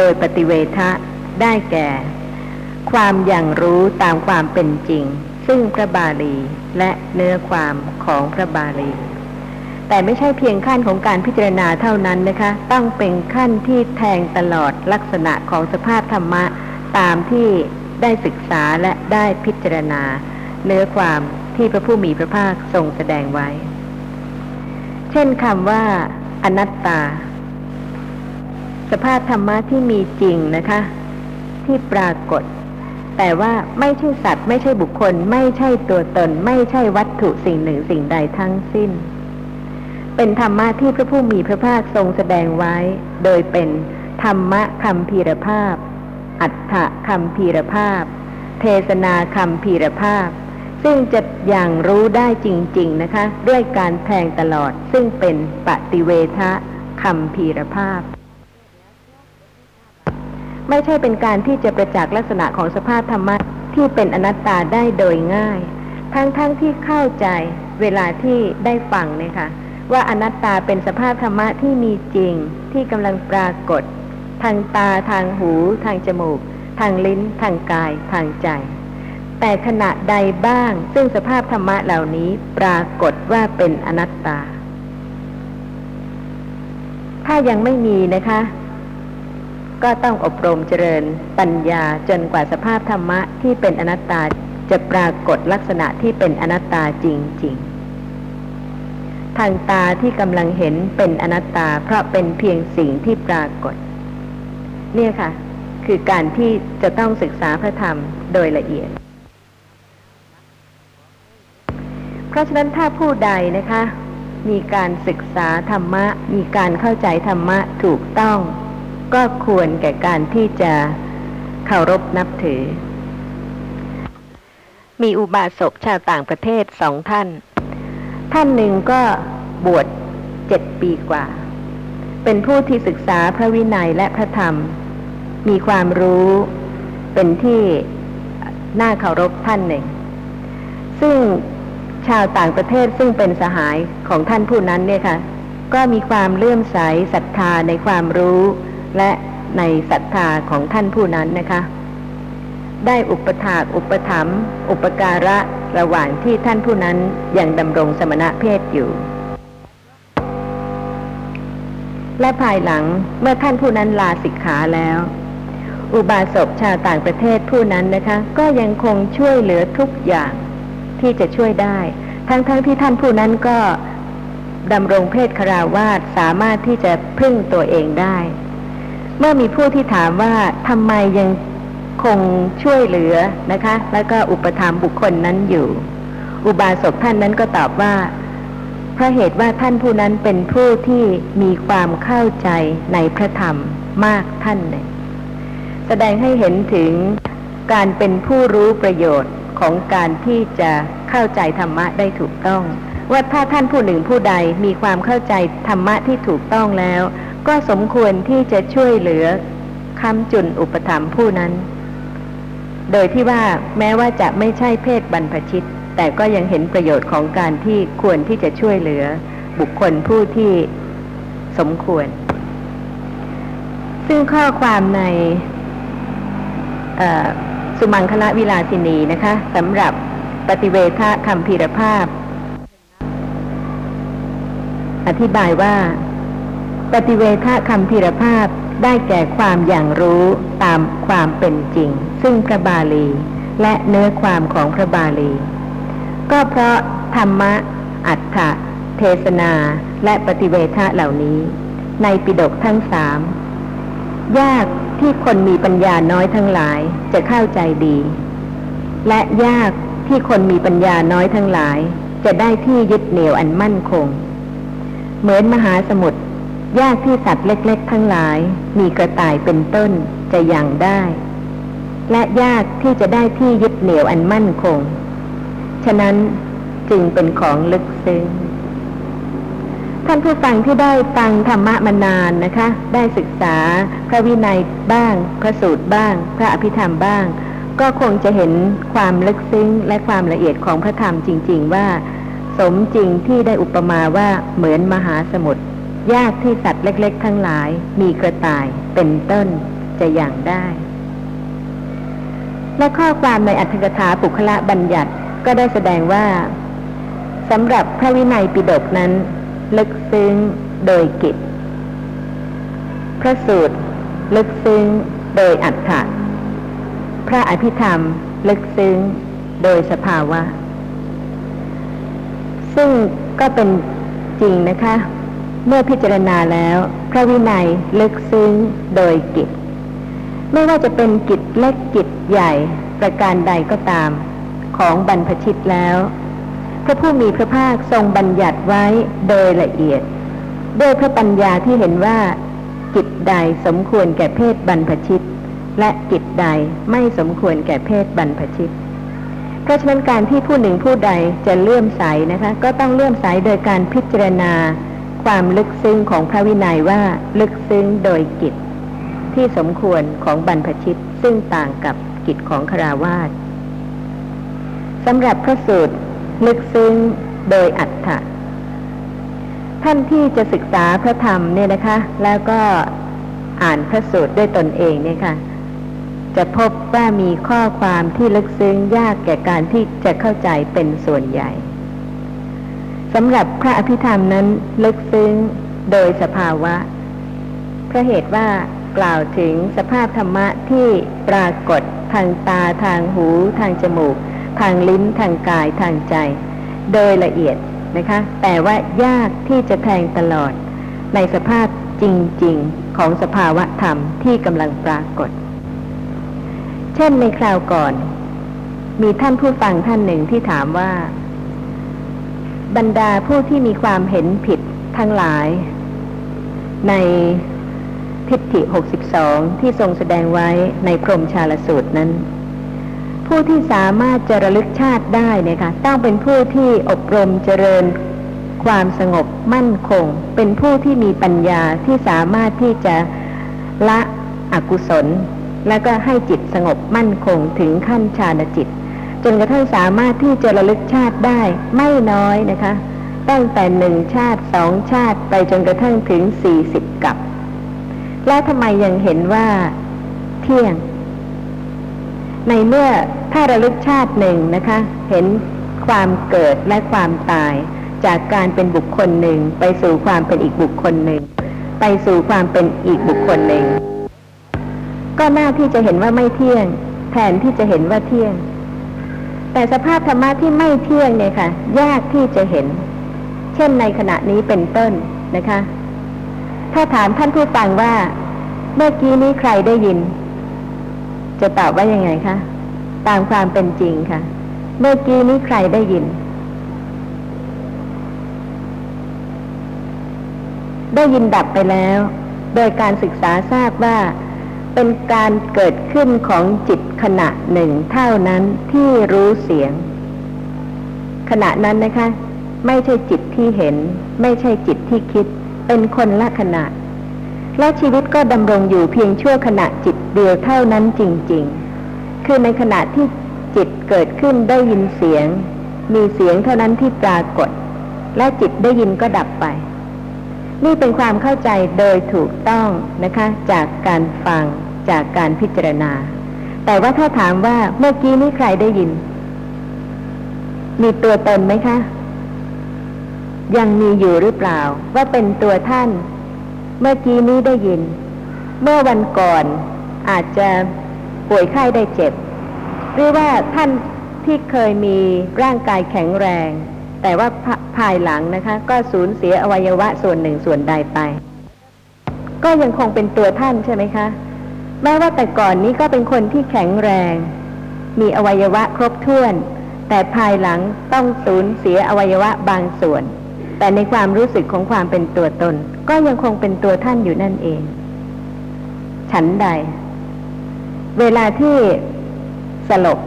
โดยปฏิเวทะได้แก่ ความอย่างรู้ตามความเป็นจริง ซึ่งพระบาลีและเนื้อความของพระบาลี แต่ไม่ใช่เพียงขั้นของการพิจารณาเท่านั้นนะคะ ต้องเป็นขั้นที่แทงตลอดลักษณะของสภาพธรรมะตามที่ได้ศึกษาและได้พิจารณา เนื้อความที่พระผู้มีพระภาคทรงแสดงไว้ เช่นคำว่า อนัตตา สภาพธรรมะที่มีจริงนะคะ ที่ปรากฏ แต่ว่าไม่ใช่สัตว์ ไม่ใช่บุคคล ไม่ใช่ตัวตน ไม่ใช่วัตถุสิ่งหนึ่งสิ่งใดทั้งสิ้น เป็นธรรมะที่พระผู้มีพระภาคทรงแสดงไว้ โดยเป็นธรรมะคำพีรภาพ อัฏฐคำพีรภาพ เทศนาคำพีรภาพ ซึ่งจะอย่างรู้ได้จริง ๆนะคะ ด้วยการแทงตลอดซึ่งเป็นปฏิเวทะคำพีรภาพ ไม่ใช่เป็นการที่จะประจักษ์ลักษณะของสภาพธรรมะที่เป็นอนัตตาได้โดยง่าย ทั้งๆทที่เข้าใจเวลาที่ได้ฟังเนี่ยค่ะว่าอนัตตาเป็นสภาพธรรมะที่มีจริงที่กำลังปรากฏ ทางตาทางหู ทางจมูก ทางลิ้น ทางกาย ทางใจ แต่ขณะใดบ้างซึ่งสภาพธรรมะเหล่านี้ปรากฏว่าเป็นอนัตตา ถ้ายังไม่มีนะคะ ก็ต้องอบรมเจริญปัญญาจนกว่าสภาพธรรมะที่เป็นอนัตตาจะปรากฏลักษณะที่เป็นอนัตตาจริง ๆ ทางตาที่กำลังเห็นเป็นอนัตตาเพราะเป็นเพียงสิ่งที่ปรากฏ เนี่ยค่ะ คือการที่จะต้องศึกษาพระธรรมโดยละเอียด เพราะฉะนั้นถ้าผู้ใดนะคะ มีการศึกษาธรรมะ มีการเข้าใจธรรมะถูกต้อง ก็ควรแก่การที่จะเคารพนับถือ มีอุบาสกชาวต่างประเทศสองท่าน ท่านหนึ่งก็บวชเจ็ดปีกว่า เป็นผู้ที่ศึกษาพระวินัยและพระธรรม มีความรู้เป็นที่น่าเคารพท่านหนึ่ง ซึ่งชาวต่างประเทศซึ่งเป็นสหายของท่านผู้นั้นเนี่ยค่ะ ก็มีความเลื่อมใสศรัทธาในความรู้ ในศรัทธาของท่านผู้นั้นนะคะ ได้อุปถากอุปถัมภ์อุปการะระหว่างที่ท่านผู้นั้นยังดำรงสมณะเพศอยู่ และภายหลังเมื่อท่านผู้นั้นลาสิกขาแล้ว อุบาสกชาวต่างประเทศผู้นั้นนะคะ ก็ยังคงช่วยเหลือทุกอย่างที่จะช่วยได้ ทั้งๆทที่ท่านผู้นั้นก็ดำรงเพศคราวาสสามารถที่จะพึ่งตัวเองได้ เมื่อมีผู้ที่ถามว่าทำไมยังคงช่วยเหลือนะคะ แล้วก็อุปถัมภ์บุคคลนั้นอยู่ อุบาสกท่านนั้นก็ตอบว่าเพราะเหตุว่าท่านผู้นั้นเป็นผู้ที่มีความเข้าใจในพระธรรมมากท่านหนึ่งแสดงให้เห็นถึงการเป็นผู้รู้ประโยชน์ของการที่จะเข้าใจธรรมะได้ถูกต้อง ว่าถ้าท่านผู้หนึ่งผู้ใดมีความเข้าใจธรรมะที่ถูกต้องแล้ว ก็สมควรที่จะช่วยเหลือคำจุนอุปถัมภ์ผู้นั้น โดยที่ว่าแม้ว่าจะไม่ใช่เพศบรรพชิต แต่ก็ยังเห็นประโยชน์ของการที่ควรที่จะช่วยเหลือ บุคคลผู้ที่สมควร ซึ่งข้อความในสุมังคละวิลาสินีนะคะสำหรับปฏิเวทะคำพีรภาพ อธิบายว่า ปฏิเวทะคำพีรภาพได้แก่ความอย่างรู้ตามความเป็นจริง ซึ่งพระบาลี และเนื้อความของพระบาลี ก็เพราะธรรมะ อัฏฐะเทศนาและปฏิเวทะเหล่านี้ ในปิดกทั้งสามยากที่คนมีปัญญาน้อยทั้งหลายจะเข้าใจดี และยากที่คนมีปัญญาน้อยทั้งหลาย จะได้ที่ยึดเหนี่ยวอันมั่นคง เหมือนมหาสมุทร ยากที่สัตว์เล็กๆ ทั้งหลาย มีกระต่ายเป็นต้นจะยังได้ และยากที่จะได้ที่ยึดเหนี่ยวอันมั่นคง ฉะนั้นจึงเป็นของลึกซึ้งท่านผู้ฟังที่ได้ฟังธรรมะมานานนะคะ ได้ศึกษาพระวินัยบ้าง พระสูตรบ้าง พระอภิธรรมบ้าง ก็คงจะเห็นความลึกซึ้งและความละเอียดของพระธรรมจริง ๆ ว่า สมจริงที่ได้อุปมาว่าเหมือนมหาสมุทร ยากที่สัตว์เล็ก ๆ ทั้งหลาย มีกระต่ายเป็นต้นจะอย่างได้ และข้อความในอัตถกถาปุคละบัญญัติก็ได้แสดงว่าสำหรับพระวินัยปิฎกนั้น ลึกซึ้งโดยกิจ พระสูตร ลึกซึ้งโดยอัฏฐะพระอภิธรรม ลึกซึ้งโดยสภาวะ ซึ่งก็เป็นจริงนะคะ เมื่อพิจารณาแล้ว พระวินัยลึกซึ้งโดยกิจ ไม่ว่าจะเป็นกิจเล็กกิจใหญ่ประการใดก็ตาม ของบรรพชิตแล้ว พระผู้มีพระภาคทรงบัญญัติไว้โดยละเอียด ด้วยพระปัญญาที่เห็นว่ากิจใดสมควรแก่เพศบรรพชิต และกิจใดไม่สมควรแก่เพศบรรพชิตเพราะฉะนั้นการที่ผู้หนึ่งผู้ใดจะเลื่อมใสนะคะ ก็ต้องเลื่อมใสโดยการพิจารณา ความลึกซึ้งของพระวินัยว่าลึกซึ้งโดยกิจ ที่สมควรของบรรพชิตซึ่งต่างกับกิจของคราวาสสำหรับพระสูตรลึกซึ้งโดยอัฏฐะท่านที่จะศึกษาพระธรรมเนี่ยนะคะ แล้วก็อ่านพระสูตรด้วยตนเองเนี่ยค่ะ จะพบว่ามีข้อความที่ลึกซึ้งยากแก่การที่จะเข้าใจเป็นส่วนใหญ่ สำหรับพระอภิธรรมนั้นลึกซึ้งโดยสภาวะ เพราะเหตุว่ากล่าวถึงสภาพธรรมะที่ปรากฏทางตาทางหู ทางจมูก ทางลิ้นทางกายทางใจ โดยละเอียดนะคะ แต่ว่ายากที่จะแทงตลอด ในสภาพจริง ๆ ของสภาวะธรรมที่กำลังปรากฏ เช่นในคราวก่อน มีท่านผู้ฟังท่านหนึ่งที่ถามว่า บรรดาผู้ที่มีความเห็นผิดทั้งหลาย ในทิฏฐิ 62 ที่ทรงแสดงไว้ในพรมชาลสูตรนั้น ผู้ที่สามารถจะระลึกชาติได้เนี่ยค่ะต้องเป็นผู้ที่อบรมเจริญความสงบมั่นคง เป็นผู้ที่มีปัญญาที่สามารถที่จะละอกุศล แล้วก็ให้จิตสงบมั่นคงถึงขั้นฌานจิต จนกระทั่งสามารถที่จะระลึกชาติได้ไม่น้อยนะคะ ตั้งแต่หนึ่งชาติสองชาติไปจนกระทั่งถึงสี่สิบกับ แล้วทำไมยังเห็นว่าเที่ยง ในเมื่อถ้าระลึกชาติหนึ่งนะคะ เห็นความเกิดและความตายจากการเป็นบุคคลหนึ่ง ไปสู่ความเป็นอีกบุคคลหนึ่ง ไปสู่ความเป็นอีกบุคคลหนึ่ง ก็น่าที่จะเห็นว่าไม่เที่ยง แทนที่จะเห็นว่าเที่ยง แต่สภาพธรรมะที่ไม่เที่ยงเนี่ยค่ะ ยากที่จะเห็น เช่นในขณะนี้เป็นต้นนะคะ ถ้าถามท่านผู้ฟังว่า เมื่อกี้นี้ใครได้ยิน จะตอบว่ายังไงคะตามความเป็นจริงค่ะ เมื่อกี้นี้ใครได้ยิน ได้ยินดับไปแล้ว โดยการศึกษาทราบว่า เป็นการเกิดขึ้นของจิตขณะหนึ่งเท่านั้นที่รู้เสียง ขณะนั้นนะคะ ไม่ใช่จิตที่เห็น ไม่ใช่จิตที่คิด เป็นคนละขณะ และชีวิตก็ดำรงอยู่เพียงชั่วขณะจิตเดียวเท่านั้นจริง ๆ คือในขณะที่จิตเกิดขึ้นได้ยินเสียง มีเสียงเท่านั้นที่ปรากฏ และจิตได้ยินก็ดับไปนี่เป็นความเข้าใจโดยถูกต้องนะคะจากการฟัง จากการพิจารณา แต่ว่าถ้าถามว่าเมื่อกี้นี้ใครได้ยิน มีตัวตนไหมคะ ยังมีอยู่หรือเปล่า ว่าเป็นตัวท่าน เมื่อกี้นี้ได้ยิน เมื่อวันก่อนอาจจะป่วยไข้ได้เจ็บ หรือว่าท่านที่เคยมีร่างกายแข็งแรง แต่ว่าภายหลังนะคะ ก็สูญเสียอวัยวะส่วนหนึ่งส่วนใดไป ก็ยังคงเป็นตัวท่านใช่ไหมคะ แม้ว่าแต่ก่อนนี้ก็เป็นคนที่แข็งแรง มีอวัยวะครบถ้วน แต่ภายหลังต้องสูญเสียอวัยวะบางส่วน แต่ในความรู้สึกของความเป็นตัวตน ก็ยังคงเป็นตัวท่านอยู่นั่นเอง ฉันใด เวลาที่สลบ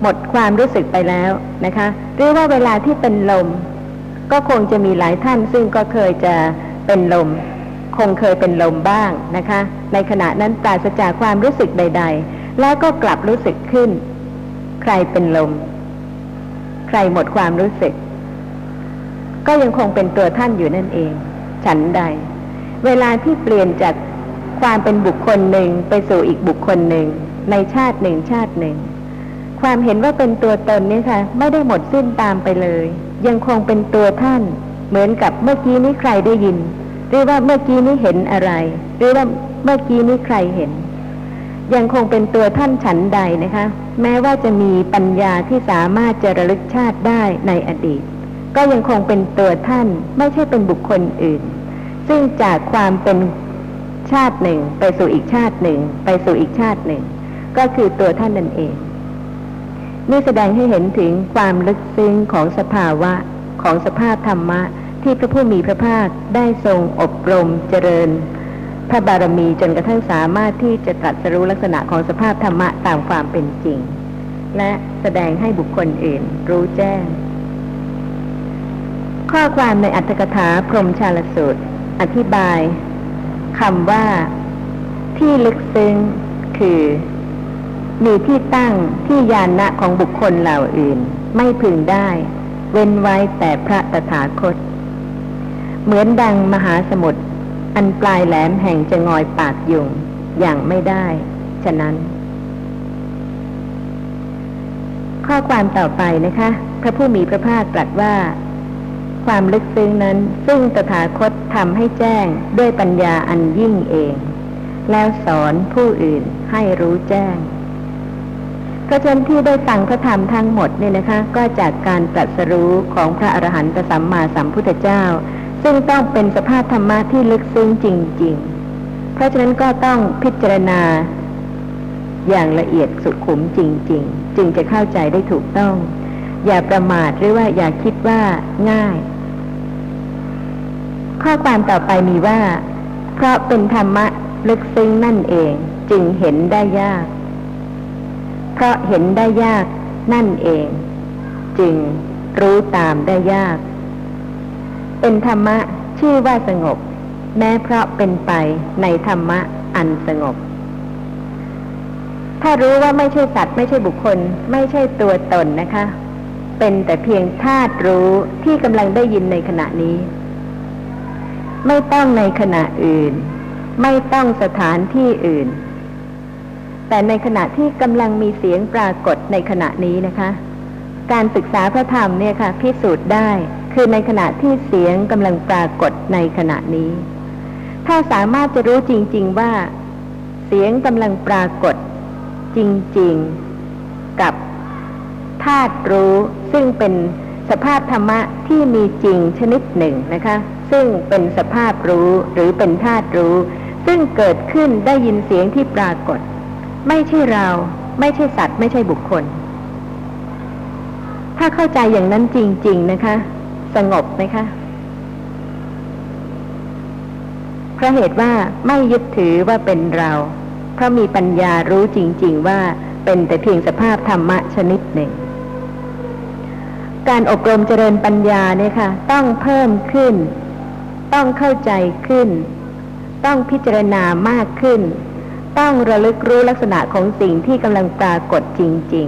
หมดความรู้สึกไปแล้วนะคะหรือว่าเวลาที่เป็นลม ก็คงจะมีหลายท่านซึ่งก็เคยจะเป็นลม คงเคยเป็นลมบ้างนะคะ ในขณะนั้นปราศจากความรู้สึกใด ๆ แล้วก็กลับรู้สึกขึ้น ใครเป็นลม ใครหมดความรู้สึก ก็ยังคงเป็นตัวท่านอยู่นั่นเอง ฉันใด เวลาที่เปลี่ยนจากความเป็นบุคคลหนึ่งไปสู่อีกบุคคลหนึ่ง ในชาติหนึ่งชาติหนึ่ง ความเห็นว่าเป็นตัวตนนี่ค่ะ ไม่ได้หมดสิ้นตามไปเลย ยังคงเป็นตัวท่าน เหมือนกับเมื่อกี้นี้ใครได้ยิน รือว่าเมื่อกี้นี้เห็นอะไร หรือว่าเมื่อกี้นี้ใครเห็น ยังคงเป็นตัวท่านฉันใดนะคะ แม้ว่าจะมีปัญญาที่สามารถจะระลึกชาติได้ในอดีต ก็ยังคงเป็นตัวท่านไม่ใช่เป็นบุคคลอื่น ซึ่งจากความเป็นชาติหนึ่ง ไปสู่อีกชาติหนึ่ง ไปสู่อีกชาติหนึ่ง ก็คือตัวท่านนั่นเองนี่แสดงให้เห็นถึงความลึกซึ้งของสภาวะของสภาพธรรมะ ที่พระผู้มีพระภาคได้ทรงอบรมเจริญ พระบารมีจนกระทั่งสามารถที่จะตรัสรู้ลักษณะของสภาพธรรมะตามความเป็นจริง และแสดงให้บุคคลอื่นรู้แจ้ง ข้อความในอัตถกถาพรหมชาลสูตร อธิบายคำว่าที่ลึกซึ้งคือมีที่ตั้งที่ยานะของบุคคลเหล่าอื่น ไม่พึงได้ เว้นไว้แต่พระตถาคต เหมือนดังมหาสมุทรอันปลายแหลมแห่งจะงอยปากยุงอย่างไม่ได้ ฉะนั้น ข้อความต่อไปนะคะ พระผู้มีพระภาคตรัสว่า ความลึกซึ้งนั้น ซึ่งตถาคตทำให้แจ้งด้วยปัญญาอันยิ่งเอง แล้วสอนผู้อื่นให้รู้แจ้งเพราะฉะนั้นที่ได้ฟังพระธรรมทั้งหมดเนี่ยนะคะ ก็จากการตรัสรู้ของพระอรหันตสัมมาสัมพุทธเจ้า ซึ่งต้องเป็นสภาพธรรมะที่ลึกซึ้งจริง ๆ เพราะฉะนั้นก็ต้องพิจารณา อย่างละเอียดสุขุมจริง ๆ จึงจะเข้าใจได้ถูกต้อง อย่าประมาทหรือว่าอย่าคิดว่าง่าย ข้อความต่อไปมีว่า เพราะเป็นธรรมะลึกซึ้งนั่นเองจึงเห็นได้ยาก เพราะเห็นได้ยากนั่นเอง จึงรู้ตามได้ยาก เป็นธรรมะชื่อว่าสงบ แม้เพราะเป็นไปในธรรมะอันสงบ ถ้ารู้ว่าไม่ใช่สัตว์ไม่ใช่บุคคล ไม่ใช่ตัวตนนะคะ เป็นแต่เพียงธาตุรู้ที่กำลังได้ยินในขณะนี้ ไม่ต้องในขณะอื่น ไม่ต้องสถานที่อื่น แต่ในขณะที่กำลังมีเสียงปรากฏในขณะนี้นะคะ การศึกษาพระธรรมเนี่ยค่ะพิสูจน์ได้ คือในขณะที่เสียงกำลังปรากฏในขณะนี้ ถ้าสามารถจะรู้จริง ๆว่า เสียงกำลังปรากฏจริง ๆ กับธาตุรู้ซึ่งเป็นสภาพธรรมะที่มีจริงชนิดหนึ่งนะคะ ซึ่งเป็นสภาพรู้หรือเป็นธาตุรู้ ซึ่งเกิดขึ้นได้ยินเสียงที่ปรากฏ ไม่ใช่เรา ไม่ใช่สัตว์ ไม่ใช่บุคคล ถ้าเข้าใจอย่างนั้นจริง ๆ นะคะ สงบไหมคะเพราะเหตุว่าไม่ยึดถือว่าเป็นเรา เพราะมีปัญญารู้จริง ๆ ว่าเป็นแต่เพียงสภาพธรรมะชนิดหนึ่ง การอบรมเจริญปัญญาเนี่ยค่ะ ต้องเพิ่มขึ้น ต้องเข้าใจขึ้น ต้องพิจารณามากขึ้น ต้องระลึกรู้ลักษณะของสิ่งที่กำลังปรากฏจริง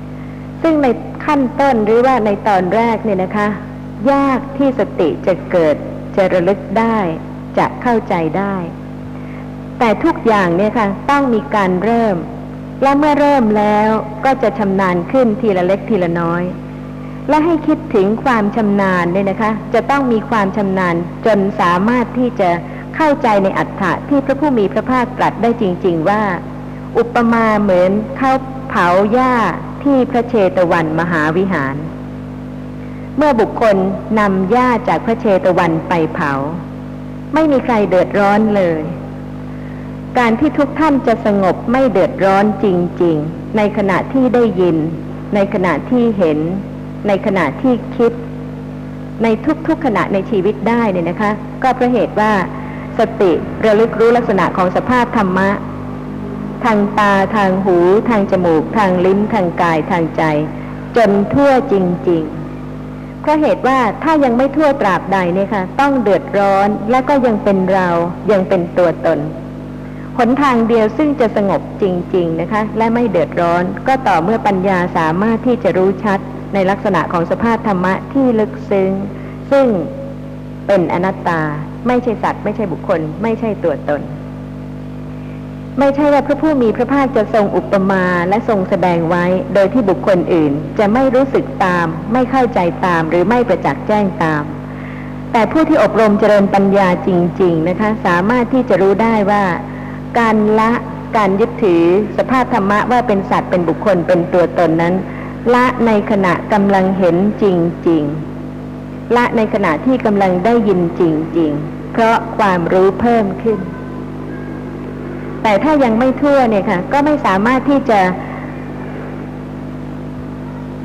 ๆ ซึ่งในขั้นต้นหรือว่าในตอนแรกเนี่ยนะคะ ยากที่สติจะเกิดจะระลึกได้จะเข้าใจได้ แต่ทุกอย่างเนี่ยค่ะต้องมีการเริ่ม และเมื่อเริ่มแล้วก็จะชำนาญขึ้นทีละเล็กทีละน้อย และให้คิดถึงความชำนาญเนี่ยนะคะ จะต้องมีความชำนาญจนสามารถที่จะเข้าใจในอัฏฐะที่พระผู้มีพระภาคตรัสได้จริง ๆ ว่า อุปมาเหมือนข้าวเผาหญ้าที่พระเชตวันมหาวิหาร เมื่อบุคคลนำหญ้าจากพระเชตวันไปเผา ไม่มีใครเดือดร้อนเลย การที่ทุกท่านจะสงบไม่เดือดร้อนจริง ๆ ในขณะที่ได้ยิน ในขณะที่เห็น ในขณะที่คิด ในทุกๆขณะในชีวิตได้เนี่ยนะคะ ก็เพราะเหตุว่าสติระลึกรู้ลักษณะของสภาพธรรมะ ทางตาทางหู ทางจมูก ทางลิ้น ทางกายทางใจ จนทั่วจริง ๆ เพราะเหตุว่าถ้ายังไม่ทั่วตราบใดเนี่ยค่ะ ต้องเดือดร้อนและก็ยังเป็นเรายังเป็นตัวตนหนทางเดียวซึ่งจะสงบจริง ๆนะคะ และไม่เดือดร้อนก็ต่อเมื่อปัญญาสามารถที่จะรู้ชัดในลักษณะของสภาพธรรมะที่ลึกซึ้ง ซึ่งเป็นอนัตตา ไม่ใช่สัตว์ ไม่ใช่บุคคล ไม่ใช่ตัวตน ไม่ใช่ว่าพระผู้มีพระภาคจะทรงอุปมาและทรงแสดงไว้ โดยที่บุคคลอื่นจะไม่รู้สึกตาม ไม่เข้าใจตามหรือไม่ประจักษ์แจ้งตาม แต่ผู้ที่อบรมเจริญปัญญาจริง ๆ นะคะ สามารถที่จะรู้ได้ว่า การละการยึดถือ สภาพธรรมะว่าเป็นสัตว์เป็นบุคคลเป็นตัวตนนั้น ละในขณะกำลังเห็นจริง ๆ ละในขณะที่กำลังได้ยินจริง ๆ เพราะความรู้เพิ่มขึ้น แต่ถ้ายังไม่ทั่วเนี่ยค่ะ ก็ไม่สามารถที่จะ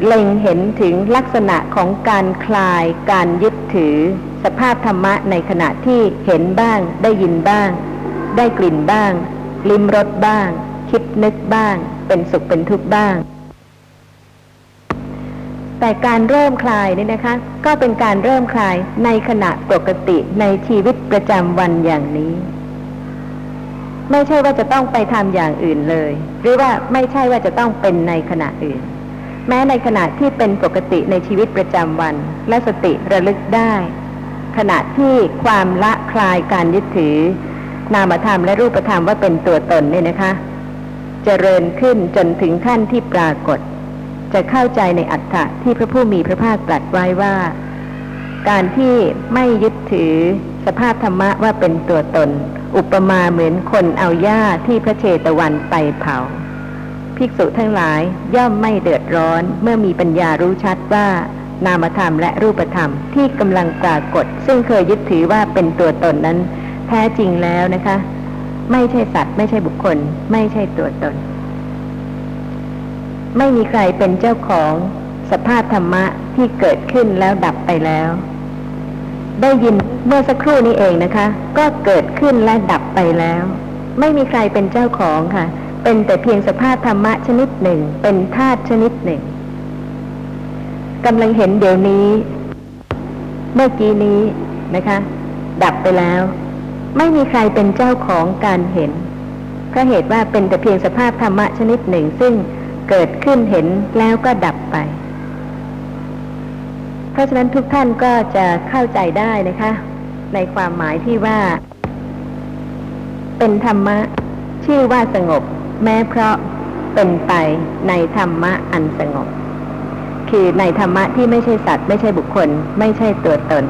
เล็งเห็นถึงลักษณะของการคลาย การยึดถือ สภาพธรรมะในขณะที่เห็นบ้าง ได้ยินบ้าง ได้กลิ่นบ้าง ลิ้มรสบ้าง คิดนึกบ้าง เป็นสุขเป็นทุกข์บ้าง แต่การเริ่มคลายนี่นะคะ ก็เป็นการเริ่มคลายในขณะปกติในชีวิตประจำวันอย่างนี้ ไม่ใช่ว่าจะต้องไปทำอย่างอื่นเลย หรือว่าไม่ใช่ว่าจะต้องเป็นในขณะอื่น แม้ในขณะที่เป็นปกติในชีวิตประจำวัน และสติระลึกได้ ขณะที่ความละคลายการยึดถือ นามธรรมและรูปธรรมว่าเป็นตัวตนเนี่ยนะคะเจริญขึ้นจนถึงขั้นที่ปรากฏ จะเข้าใจในอัตถะที่พระผู้มีพระภาคตรัสไว้ว่า การที่ไม่ยึดถือสภาพธรรมะว่าเป็นตัวตน อุปมาเหมือนคนเอาหญ้าที่พระเชตวันไปเผา ภิกษุทั้งหลายย่อมไม่เดือดร้อนเมื่อมีปัญญารู้ชัดว่านามธรรมและรูปธรรมที่กำลังปรากฏ ซึ่งเคยยึดถือว่าเป็นตัวตนนั้น แท้จริงแล้วนะคะ ไม่ใช่สัตว์ ไม่ใช่บุคคล ไม่ใช่ตัวตน ไม่มีใครเป็นเจ้าของ สภาพธรรมะที่เกิดขึ้นแล้วดับไปแล้ว ได้ยินเมื่อสักครู่นี้เองนะคะ ก็เกิดขึ้นและดับไปแล้ว ไม่มีใครเป็นเจ้าของค่ะ เป็นแต่เพียงสภาพธรรมะชนิดหนึ่ง เป็นธาตุชนิดหนึ่งกำลังเห็นเดี๋ยวนี้ เมื่อกี้นี้นะคะ ดับไปแล้ว ไม่มีใครเป็นเจ้าของการเห็นเพราะเหตุว่าเป็นแต่เพียงสภาพธรรมะชนิดหนึ่งซึ่งเกิดขึ้นเห็นแล้วก็ดับไป ราะฉะนั้นทุกท่านก็จะเข้าใจได้นะคะ ในความหมายที่ว่า เป็นธรรมะ ชื่อว่าสงบ แม้เพราะเป็นไปในธรรมะอันสงบ คือในธรรมะที่ไม่ใช่สัตว์ ไม่ใช่บุคคล ไม่ใช่ตัวตน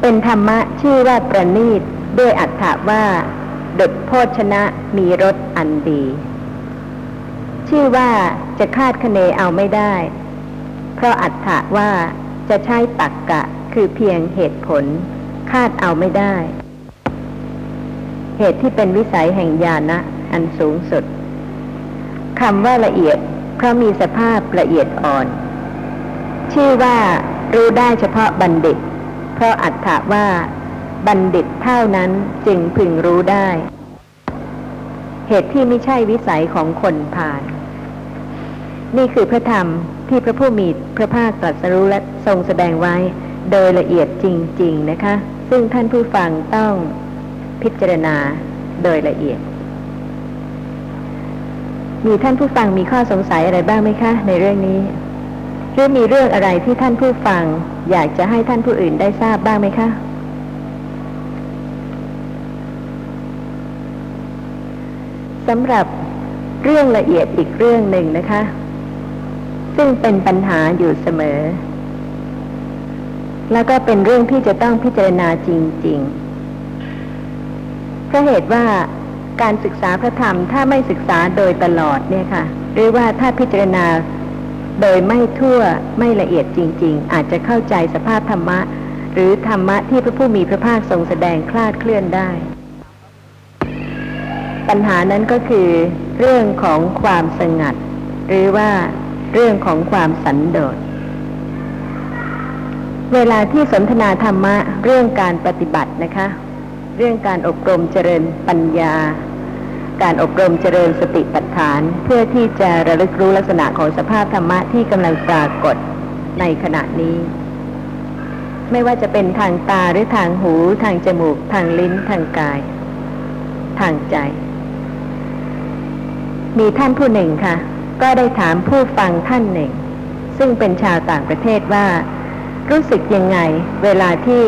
เป็นธรรมะชื่อว่าประณีตด้วยอัตถะว่าดุจโพชนะมีรสอันดี ชื่อว่าจะคาดคะเนเอาไม่ได้ เพราะอัตถะว่าจะใช้ตักกะคือเพียงเหตุผล คาดเอาไม่ได้ เหตุที่เป็นวิสัยแห่งญาณะอันสูงสุดคำว่าละเอียด เพราะมีสภาพละเอียดอ่อน ชื่อว่ารู้ได้เฉพาะบัณฑิต เพราะอัตถะว่า บัณฑิตเท่านั้นจึงพึงรู้ได้ เหตุที่ไม่ใช่วิสัยของคนผ่าน นี่คือพระธรรม ที่พระผู้มีพระภาคตรัสรู้และทรงแสดงไว้ โดยละเอียดจริง ๆนะคะ ซึ่งท่านผู้ฟังต้องพิจารณาโดยละเอียด มีท่านผู้ฟังมีข้อสงสัยอะไรบ้างไหมคะ ในเรื่องนี้หรือมีเรื่องอะไรที่ท่านผู้ฟัง อยากจะให้ท่านผู้อื่นได้ทราบบ้างไหมคะสำหรับเรื่องละเอียดอีกเรื่องหนึ่งนะคะ ซึ่งเป็นปัญหาอยู่เสมอ แล้วก็เป็นเรื่องที่จะต้องพิจารณาจริง ๆ เพราะเหตุว่าการศึกษาพระธรรมถ้าไม่ศึกษาโดยตลอดเนี่ยค่ะ หรือว่าถ้าพิจารณาโดยไม่ทั่วไม่ละเอียดจริง ๆ อาจจะเข้าใจสภาพธรรมะ หรือธรรมะที่พระผู้มีพระภาคทรงแสดงคลาดเคลื่อนได้ ปัญหานั้นก็คือ เรื่องของความสงัด หรือว่า เรื่องของความสันโดษ เวลาที่สนทนาธรรมะเรื่องการปฏิบัตินะคะ เรื่องการอบรมเจริญปัญญา การอบรมเจริญสติปัฏฐาน เพื่อที่จะระลึกรู้ลักษณะของสภาพธรรมะที่กำลังปรากฏในขณะนี้ ไม่ว่าจะเป็นทางตาหรือทางหู ทางจมูก ทางลิ้น ทางกาย ทางใจ มีท่านผู้หนึ่งค่ะ ก็ได้ถามผู้ฟังท่านหนึ่ง ซึ่งเป็นชาวต่างประเทศว่า รู้สึกยังไง เวลาที่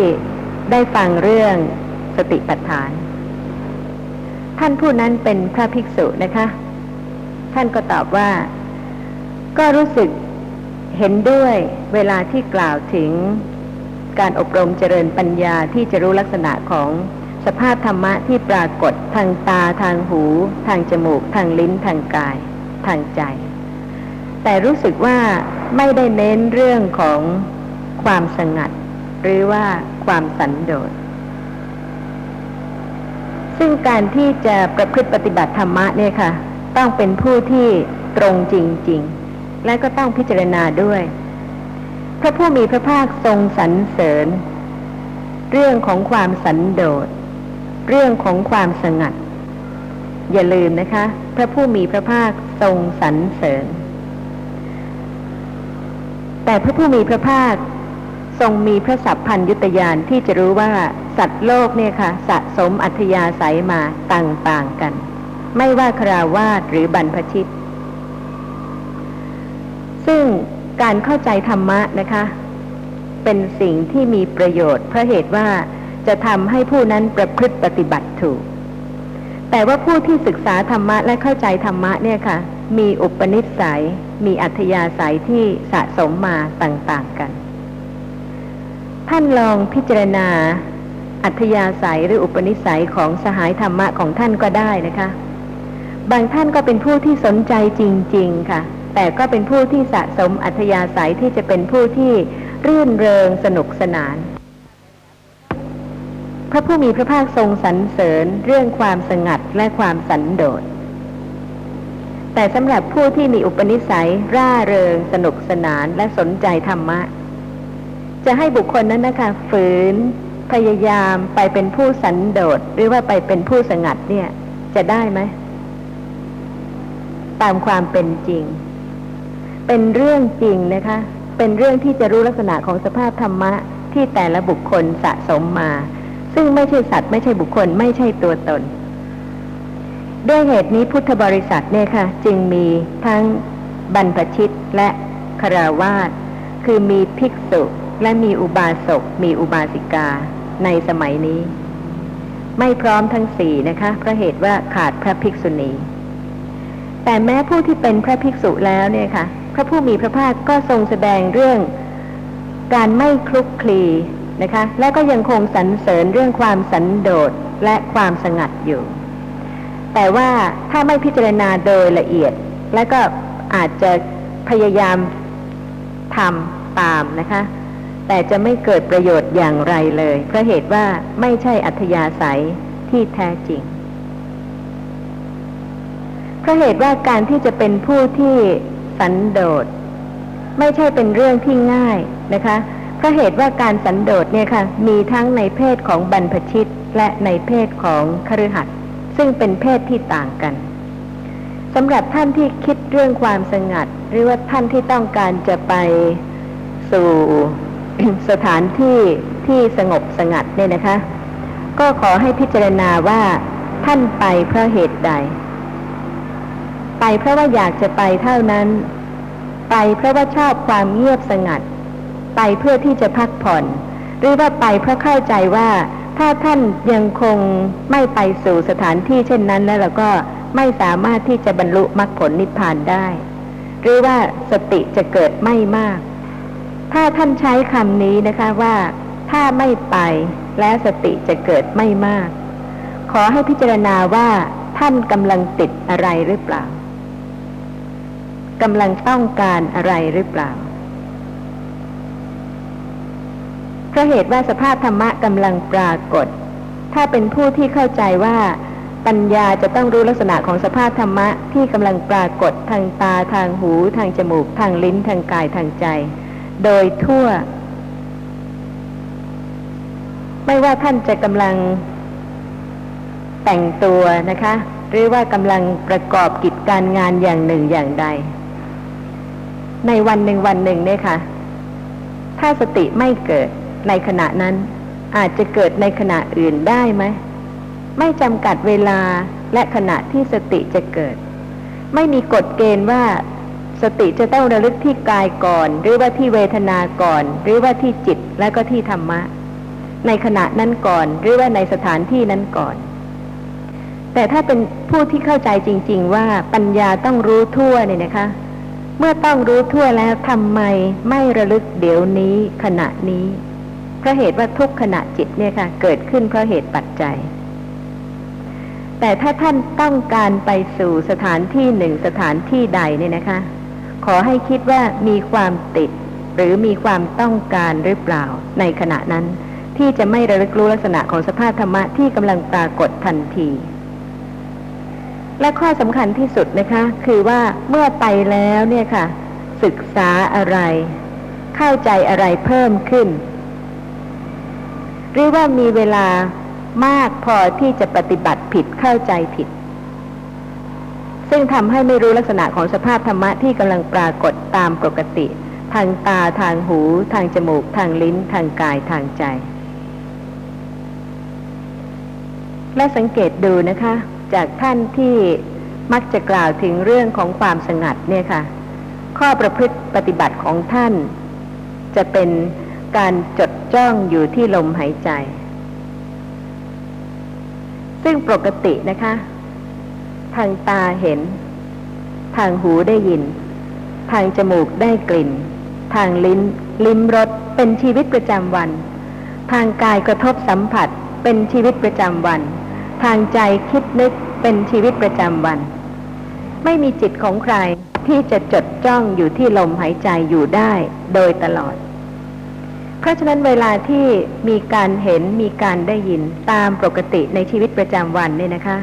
ได้ฟังเรื่องสติปัฏฐาน ท่านผู้นั้นเป็นพระภิกษุนะคะ ท่านก็ตอบว่า ก็รู้สึกเห็นด้วยเวลาที่กล่าวถึงการอบรมเจริญปัญญาที่จะรู้ลักษณะของสภาพธรรมะที่ปรากฏทางตาทางหู ทางจมูก ทางลิ้นทางกาย ทางใจ แต่รู้สึกว่าไม่ได้เน้นเรื่องของความสงัด หรือว่าความสันโดษซึ่งการที่จะประพฤติปฏิบัติธรรมะเนี่ยค่ะ ต้องเป็นผู้ที่ตรงจริง ๆ และก็ต้องพิจารณาด้วย พระผู้มีพระภาคทรงสรรเสริญ เรื่องของความสันโดษเรื่องของความสงัด อย่าลืมนะคะ พระผู้มีพระภาคทรงสรรเสริญ แต่พระผู้มีพระภาคทรงมีพระสัพพัญยุตยานที่จะรู้ว่าสัตว์โลกเนี่ยค่ะ สะสมอัธยาศัยมาต่างๆกัน ไม่ว่าคราวาสหรือบรรพชิต ซึ่งการเข้าใจธรรมะนะคะ เป็นสิ่งที่มีประโยชน์เพราะเหตุว่าจะทำให้ผู้นั้นประพฤติปฏิบัติถูก แต่ว่าผู้ที่ศึกษาธรรมะและเข้าใจธรรมะเนี่ยค่ะ มีอุปนิสัย มีอัธยาศัยที่สะสมมาต่าง ๆกัน ท่านลองพิจารณา อัธยาศัยหรืออุปนิสัยของสหายธรรมะของท่านก็ได้นะคะ บางท่านก็เป็นผู้ที่สนใจจริง ๆ ค่ะ แต่ก็เป็นผู้ที่สะสมอัธยาศัยที่จะเป็นผู้ที่รื่นเริงสนุกสนาน พระผู้มีพระภาคทรงสรรเสริญเรื่องความสงัดและความสันโดษ แต่สำหรับผู้ที่มีอุปนิสัย ร่าเริง สนุกสนานและสนใจธรรมะ จะให้บุคคลนั้นนะคะฝืน พยายามไปเป็นผู้สันโดษหรือว่าไปเป็นผู้สงัดเนี่ย จะได้ไหมตามความเป็นจริง เป็นเรื่องจริงนะคะ เป็นเรื่องที่จะรู้ลักษณะของสภาพธรรมะที่แต่ละบุคคลสะสมมา ซึ่งไม่ใช่สัตว์ไม่ใช่บุคคลไม่ใช่ตัวตน ด้วยเหตุนี้พุทธบริษัทเนี่ยค่ะ จึงมีทั้งบรรพชิตและคราวาสคือมีภิกษุและมีอุบาสกมีอุบาสิกาในสมัยนี้ ไม่พร้อมทั้งสี่นะคะเพราะเหตุว่าขาดพระภิกษุณี แต่แม้ผู้ที่เป็นพระภิกษุแล้วเนี่ยค่ะ พระผู้มีพระภาคก็ทรงแสดงเรื่องการไม่คลุกคลี นะคะ และก็ยังคงสรรเสริญเรื่องความสันโดษและความสงัดอยู่ แต่ว่าถ้าไม่พิจารณาโดยละเอียด และก็อาจจะพยายามทำตามนะคะ แต่จะไม่เกิดประโยชน์อย่างไรเลย เพราะเหตุว่าไม่ใช่อัธยาศัยที่แท้จริงเพราะเหตุว่าการที่จะเป็นผู้ที่สันโดษ ไม่ใช่เป็นเรื่องที่ง่ายนะคะ เพราะเหตุว่าการสันโดษเนี่ยค่ะ มีทั้งในเพศของบรรพชิตและในเพศของคฤหัสถ์ซึ่งเป็นเพศที่ต่างกันสำหรับท่านที่คิดเรื่องความสงัด หรือว่าท่านที่ต้องการจะไปสู่สถานที่ที่สงบสงัดเนี่ยนะคะ ก็ขอให้พิจารณาว่าท่านไปเพราะเหตุใด ไปเพราะว่าอยากจะไปเท่านั้น ไปเพราะว่าชอบความเงียบสงัด ไปเพื่อที่จะพักผ่อน หรือว่าไปเพราะเข้าใจว่าถ้าท่านยังคงไม่ไปสู่สถานที่เช่นนั้นแล้วเราก็ไม่สามารถที่จะบรรลุมรรคผลนิพพานได้ หรือว่าสติจะเกิดไม่มาก ถ้าท่านใช้คำนี้นะคะว่าถ้าไม่ไปและสติจะเกิดไม่มาก ขอให้พิจารณาว่าท่านกำลังติดอะไรหรือเปล่ากำลังต้องการอะไรหรือเปล่า เพ ราะเหตุว่าสภาพธรรมะกำลังปรากฏ ถ้าเป็นผู้ที่เข้าใจว่าปัญญาจะต้องรู้ลักษณะของสภาพธรรมะที่กำลังปรากฏทางตาทางหู ทางจมูก ทางลิ้นทางกายทางใจ โดยทั่ว ไม่ว่าท่านจะกำลังแต่งตัวนะคะ หรือว่ากำลังประกอบกิจการงานอย่างหนึ่งอย่างใด ในวันหนึ่งวันหนึ่งเนี่ยค่ะ ถ้าสติไม่เกิด ในขณะนั้น อาจจะเกิดในขณะอื่นได้ไหม ไม่จำกัดเวลาและขณะที่สติจะเกิด ไม่มีกฎเกณฑ์ว่า สติจะต้องระลึกที่กายก่อน หรือว่าที่เวทนาก่อน หรือว่าที่จิตและก็ที่ธรรมะ ในขณะนั้นก่อน หรือว่าในสถานที่นั้นก่อน แต่ถ้าเป็นผู้ที่เข้าใจจริง ๆ ว่าปัญญาต้องรู้ทั่วเนี่ยนะคะเมื่อต้องรู้ทั่วแล้วทำไมไม่ระลึกเดี๋ยวนี้ขณะนี้ เพราะเหตุว่าทุกขณะจิตเนี่ยค่ะ เกิดขึ้นเพราะเหตุปัจจัย แต่ถ้าท่านต้องการไปสู่สถานที่หนึ่งสถานที่ใดเนี่ยนะคะ ขอให้คิดว่ามีความติด หรือมีความต้องการหรือเปล่า ในขณะนั้น ที่จะไม่ระลึกรู้ลักษณะของสภาพธรรมะที่กำลังปรากฏทันที และข้อสำคัญที่สุดนะคะ คือว่าเมื่อไปแล้วเนี่ยค่ะ ศึกษาอะไร เข้าใจอะไรเพิ่มขึ้น หรือว่ามีเวลามากพอที่จะปฏิบัติผิดเข้าใจผิด ซึ่งทำให้ไม่รู้ลักษณะของสภาพธรรมะที่กำลังปรากฏตามปกติ ทางตาทางหู ทางจมูก ทางลิ้น ทางกายทางใจ และสังเกตดูนะคะ จากท่านที่มักจะกล่าวถึงเรื่องของความสงัดเนี่ยค่ะ ข้อประพฤติปฏิบัติของท่าน จะเป็นการจด จ้องอยู่ที่ลมหายใจ ซึ่งปกตินะคะ ทางตาเห็น ทางหูได้ยิน ทางจมูกได้กลิ่น ทางลิ้น ลิ้มรสเป็นชีวิตประจำวัน ทางกายกระทบสัมผัสเป็นชีวิตประจำวัน ทางใจคิดนึกเป็นชีวิตประจำวัน ไม่มีจิตของใครที่จะจดจ้องอยู่ที่ลมหายใจอยู่ได้โดยตลอด เพราะฉะนั้นเวลาที่มีการเห็นมีการได้ยินตามปกติในชีวิตประจำวันเนี่ยนะคะ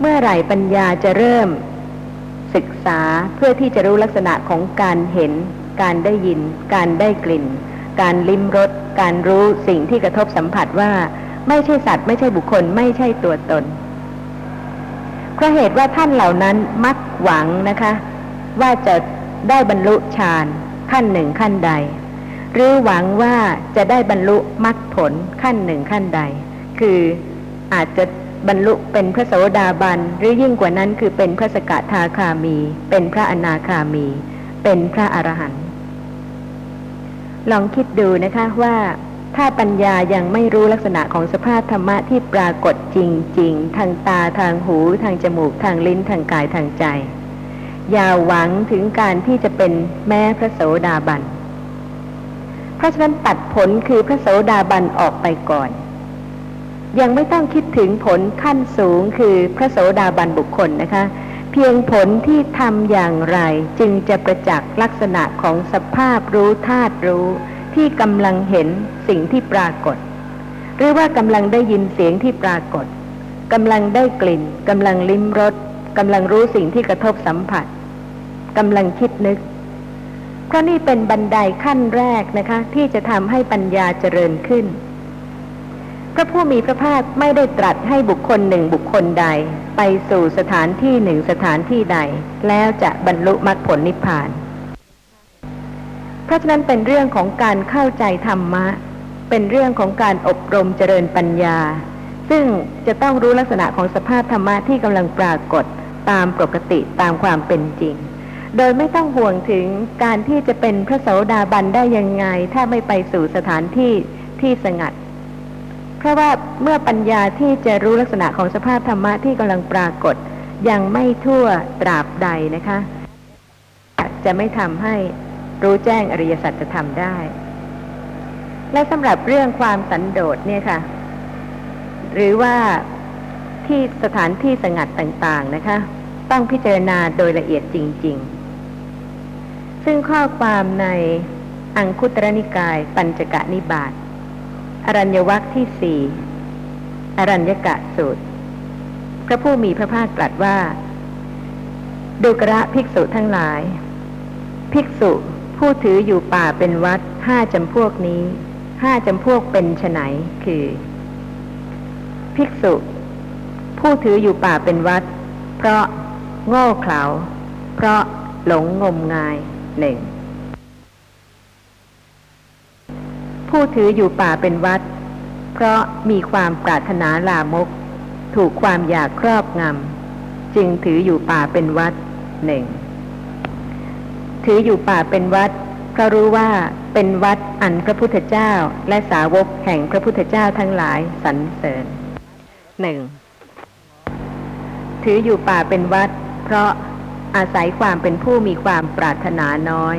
เมื่อไหร่ปัญญาจะเริ่มศึกษาเพื่อที่จะรู้ลักษณะของการเห็น การได้ยิน การได้กลิ่น การลิ้มรสการรู้สิ่งที่กระทบสัมผัสว่า ไม่ใช่สัตว์ ไม่ใช่บุคคล ไม่ใช่ตัวตนเพราะเหตุว่าท่านเหล่านั้นมักหวังนะคะ ว่าจะได้บรรลุฌานขั้นหนึ่งขั้นใด หรือหวังว่าจะได้บรรลุมรรคผลขั้นหนึ่งขั้นใด คืออาจจะบรรลุเป็นพระโสดาบันหรือยิ่งกว่านั้นคือเป็นพระสกทาคามี เป็นพระอนาคามี เป็นพระอรหันต์ลองคิดดูนะคะว่าถ้าปัญญายังไม่รู้ลักษณะของสภาพธรรมะที่ปรากฏจริง ๆ ทางตาทางหู ทางจมูกทางลิ้นทางกายทางใจ อย่าหวังถึงการที่จะเป็นแม้พระโสดาบัน เพราะฉะนั้นตัดผลคือพระโสดาบันออกไปก่อน ยังไม่ต้องคิดถึงผลขั้นสูงคือพระโสดาบันบุคคลนะคะ เพียงผลที่ทำอย่างไรจึงจะประจักษ์ลักษณะของสภาพรู้ธาตุรู้ ที่กำลังเห็นสิ่งที่ปรากฏ หรือว่ากำลังได้ยินเสียงที่ปรากฏกำลังได้กลิ่นกำลังลิ้มรสกำลังรู้สิ่งที่กระทบสัมผัสกำลังคิดนึก เพราะนี่เป็นบันไดขั้นแรกนะคะ ที่จะทำให้ปัญญาเจริญขึ้น พระผู้มีพระภาคไม่ได้ตรัสให้บุคคลหนึ่งบุคคลใด ไปสู่สถานที่หนึ่งสถานที่ใด แล้วจะบรรลุมรรคผลนิพพาน เพราะฉะนั้นเป็นเรื่องของการเข้าใจธรรมะ เป็นเรื่องของการอบรมเจริญปัญญา ซึ่งจะต้องรู้ลักษณะของสภาพธรรมะที่กำลังปรากฏตามปกติตามความเป็นจริง โดยไม่ต้องห่วงถึงการที่จะเป็นพระโสดาบันได้ยังไง ถ้าไม่ไปสู่สถานที่ที่สงัด เพราะว่าเมื่อปัญญาที่จะรู้ลักษณะของสภาพธรรมะที่กำลังปรากฏ ยังไม่ทั่วตราบใดนะคะ จะไม่ทำให้รู้แจ้งอริยสัจธรรมได้ และสำหรับเรื่องความสันโดษเนี่ยค่ะ หรือว่าที่สถานที่สงัดต่างๆนะคะ ต้องพิจารณาโดยละเอียดจริง ๆ ซึ่งข้อความในอังคุตรนิกาย ปัญจกนิบาตอรัญญวัคที่สี่อรัญญกะสูตร พระผู้มีพระภาคตรัสว่าดูกระภิกษุทั้งหลาย ภิกษุผู้ถืออยู่ป่าเป็นวัดห้าจำพวกนี้ห้าจำพวกเป็นไฉนคือ ภิกษุ ผู้ถืออยู่ป่าเป็นวัด เพราะโง่เขลาเพราะหลงงมงาย หนึ่งผู้ถืออยู่ป่าเป็นวัด เพราะมีความปรารถนาลามก ถูกความอยากครอบงำจึงถืออยู่ป่าเป็นวัดหนึ่งถืออยู่ป่าเป็นวัดเพราะรู้ว่าเป็นวัดอันพระพุทธเจ้าและสาวกแห่งพระพุทธเจ้าทั้งหลายสรรเสริญหนึ่งถืออยู่ป่าเป็นวัด เพราะ อาศัยความเป็นผู้มีความปรารถนาน้อย